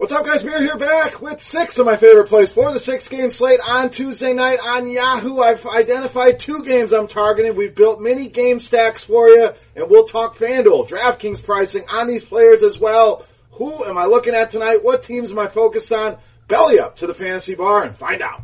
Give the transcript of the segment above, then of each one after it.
What's up, guys? Beer here back with six of my favorite plays for the six game slate on Tuesday night on Yahoo. I've identified two games I'm targeting. We've built mini game stacks for you, and we'll talk FanDuel, DraftKings pricing on these players as well. Who am I looking at tonight? What teams am I focused on? Belly up to the fantasy bar and find out.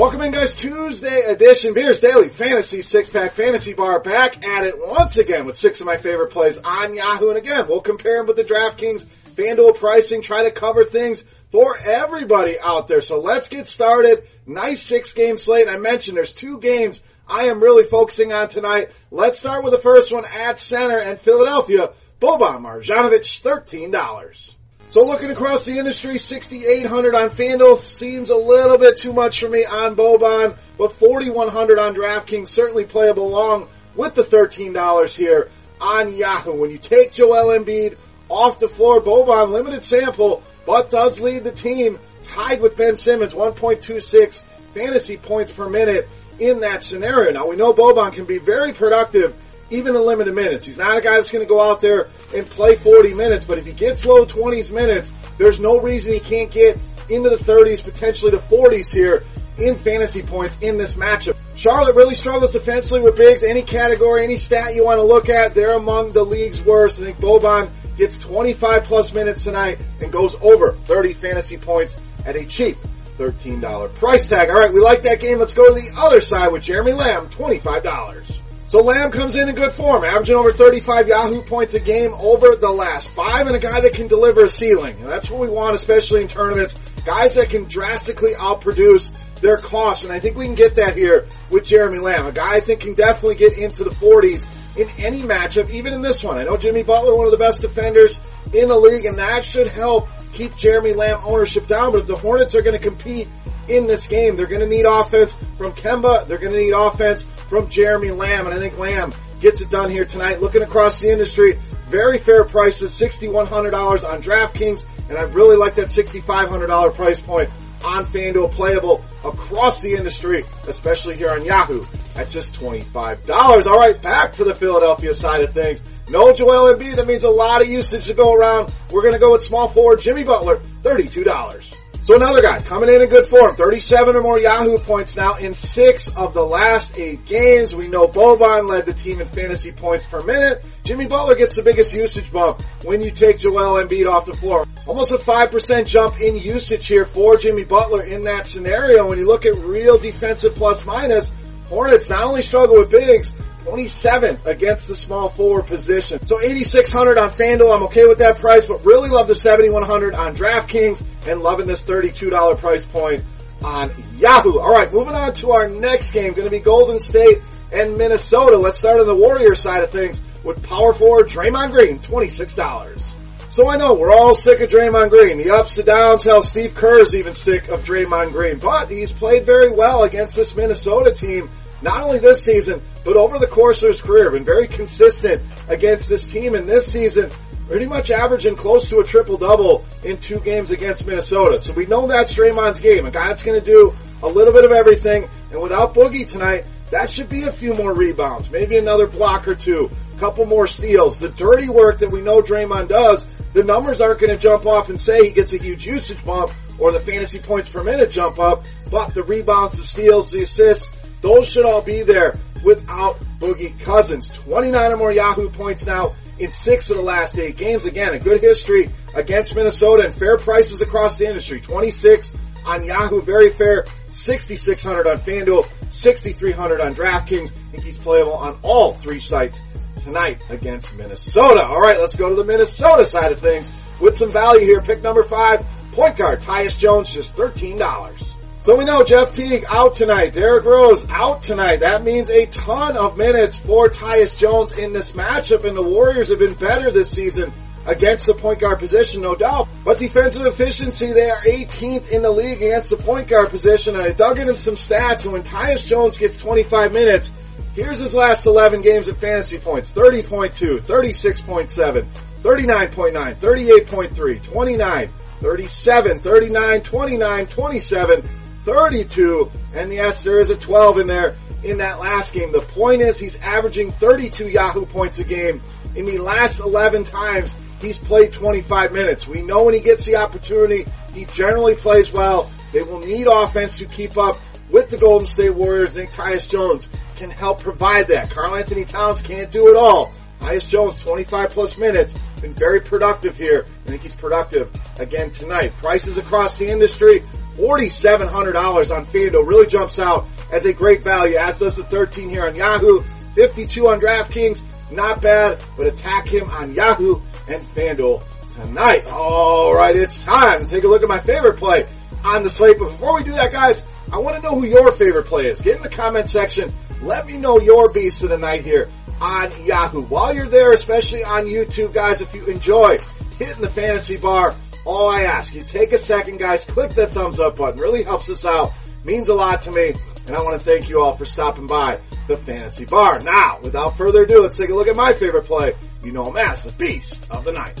Welcome in, guys. Tuesday edition Beers Daily Fantasy Six Pack Fantasy Bar back at it once again with six of my favorite plays on Yahoo. And again, we'll compare them with the DraftKings FanDuel pricing, try to cover things for everybody out there. So let's get started. Nice six game slate. I mentioned there's two games I am really focusing on tonight. Let's start with the first one at center and Philadelphia. Boban Marjanovic, $13. So looking across the industry, 6,800 on FanDuel seems a little bit too much for me on Boban, but 4,100 on DraftKings certainly playable along with the $13 here on Yahoo. When you take Joel Embiid off the floor, Boban limited sample, but does lead the team tied with Ben Simmons, 1.26 fantasy points per minute in that scenario. Now we know Boban can be very productive even in limited minutes. He's not a guy that's going to go out there and play 40 minutes, but if he gets low 20s minutes, there's no reason he can't get into the 30s, potentially the 40s here in fantasy points in this matchup. Charlotte really struggles defensively with bigs. Any category, any stat you want to look at, they're among the league's worst. I think Boban gets 25 plus minutes tonight and goes over 30 fantasy points at a cheap $13 price tag. All right, we like that game. Let's go to the other side with Jeremy Lamb, $25. So Lamb comes in in good form, averaging over 35 Yahoo points a game over the last five, and a guy that can deliver a ceiling. And that's what we want, especially in tournaments. Guys that can drastically outproduce their costs, and I think we can get that here with Jeremy Lamb. A guy I think can definitely get into the 40s in any matchup, even in this one. I know Jimmy Butler, one of the best defenders in the league, and that should help keep Jeremy Lamb ownership down. But if the Hornets are going to compete in this game. They're going to need offense from Kemba. They're going to need offense from Jeremy Lamb. And I think Lamb gets it done here tonight. Looking across the industry, very fair prices, $6,100 on DraftKings. And I really like that $6,500 price point on FanDuel playable across the industry, especially here on Yahoo at just $25. All right, back to the Philadelphia side of things. No Joel Embiid. That means a lot of usage to go around. We're going to go with small forward Jimmy Butler, $32. So another guy coming in in good form, 37 or more Yahoo points now in six of the last eight games. We know Boban led the team in fantasy points per minute. Jimmy Butler gets the biggest usage bump when you take Joel Embiid off the floor. Almost a 5% jump in usage here for Jimmy Butler in that scenario. When you look at real defensive plus minus, Hornets not only struggle with bigs, 27th against the small forward position. So 8,600 on FanDuel. I'm okay with that price, but really love the 7,100 on DraftKings and loving this $32 price point on Yahoo. All right, moving on to our next game. Going to be Golden State and Minnesota. Let's start on the Warrior side of things with power forward Draymond Green, $26. So I know we're all sick of Draymond Green. The ups and downs, hell, Steve Kerr is even sick of Draymond Green. But he's played very well against this Minnesota team not only this season, but over the course of his career, been very consistent against this team. And this season, pretty much averaging close to a triple double in two games against Minnesota. So we know that's Draymond's game. A guy that's going to do a little bit of everything. And without Boogie tonight, that should be a few more rebounds, maybe another block or two. a couple more steals, the dirty work that we know Draymond does, the numbers aren't going to jump off and say he gets a huge usage bump or the fantasy points per minute jump up, but the rebounds, the steals, the assists, those should all be there without Boogie Cousins. 29 or more Yahoo points now in six of the last eight games. Again, a good history against Minnesota and fair prices across the industry. 26 on Yahoo, very fair. 6,600 on FanDuel, 6,300 on DraftKings. I think he's playable on all three sites tonight against Minnesota. All right, let's go to the Minnesota side of things with some value here. Pick number five, point guard Tyus Jones, just $13. So we know Jeff Teague out tonight. Derrick Rose out tonight. That means a ton of minutes for Tyus Jones in this matchup, and the Warriors have been better this season against the point guard position, no doubt. But defensive efficiency, they are 18th in the league against the point guard position, and I dug into some stats, and when Tyus Jones gets 25 minutes, here's his last 11 games of fantasy points. 30.2, 36.7, 39.9, 38.3, 29, 37, 39, 29, 27, 32, and yes, there is a 12 in there in that last game. The point is he's averaging 32 Yahoo points a game. In the last 11 times, he's played 25 minutes. We know when he gets the opportunity, he generally plays well. They will need offense to keep up with the Golden State Warriors. I think Tyus Jones can help provide that. Karl-Anthony Towns can't do it all. Tyus Jones, 25 plus minutes, been very productive here. I think he's productive again tonight. Prices across the industry, $4,700 on FanDuel really jumps out as a great value, as does the 13 here on Yahoo, 52 on DraftKings, not bad, but attack him on Yahoo and FanDuel tonight. Alright, it's time to take a look at my favorite play on the slate. But before we do that, guys, I want to know who your favorite play is. Get in the comment section. Let me know your beast of the night here on Yahoo. While you're there, especially on YouTube, guys, if you enjoy hitting the fantasy bar, all I ask, you take a second, guys, click that thumbs up button. Really helps us out. Means a lot to me. And I want to thank you all for stopping by the fantasy bar. Now, without further ado, let's take a look at my favorite play. You know him as the beast of the night.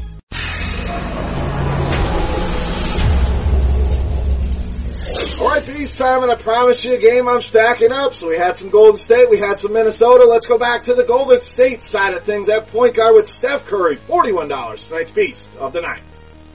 Alright, Beast Simon, I promise you a game I'm stacking up. So we had some Golden State, we had some Minnesota. Let's go back to the Golden State side of things at point guard with Steph Curry, $41, tonight's Beast of the night.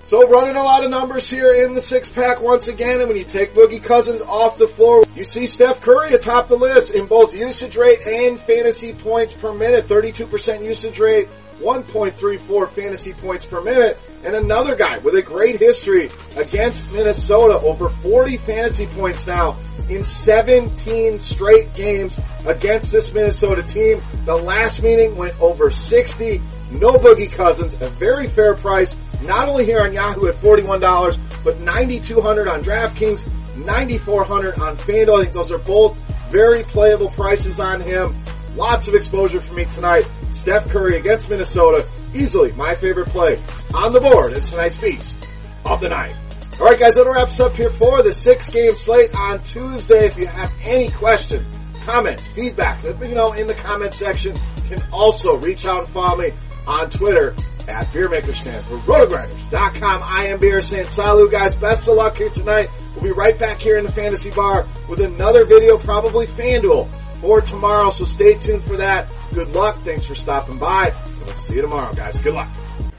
So running a lot of numbers here in the six pack once again, and when you take Boogie Cousins off the floor, you see Steph Curry atop the list in both usage rate and fantasy points per minute. 32% usage rate, 1.34 fantasy points per minute. And another guy with a great history against Minnesota, over 40 fantasy points now in 17 straight games against this Minnesota team. The last meeting went over 60. No Boogie Cousins, a very fair price, not only here on Yahoo at $41, but 9,200 on DraftKings, 9,400 on FanDuel. I think those are both very playable prices on him. Lots of exposure for me tonight. Steph Curry against Minnesota. Easily my favorite play on the board in tonight's Beast of the Night. Alright guys, that wraps up here for the six game slate on Tuesday. If you have any questions, comments, feedback, let me know in the comment section. You can also reach out and follow me on Twitter at BeerMakerStan for RotoGrinders.com. I am Beer saying salut guys. Best of luck here tonight. We'll be right back here in the Fantasy Bar with another video, probably FanDuel for tomorrow. So stay tuned for that. Good luck. Thanks for stopping by. We'll see you tomorrow, guys. Good luck.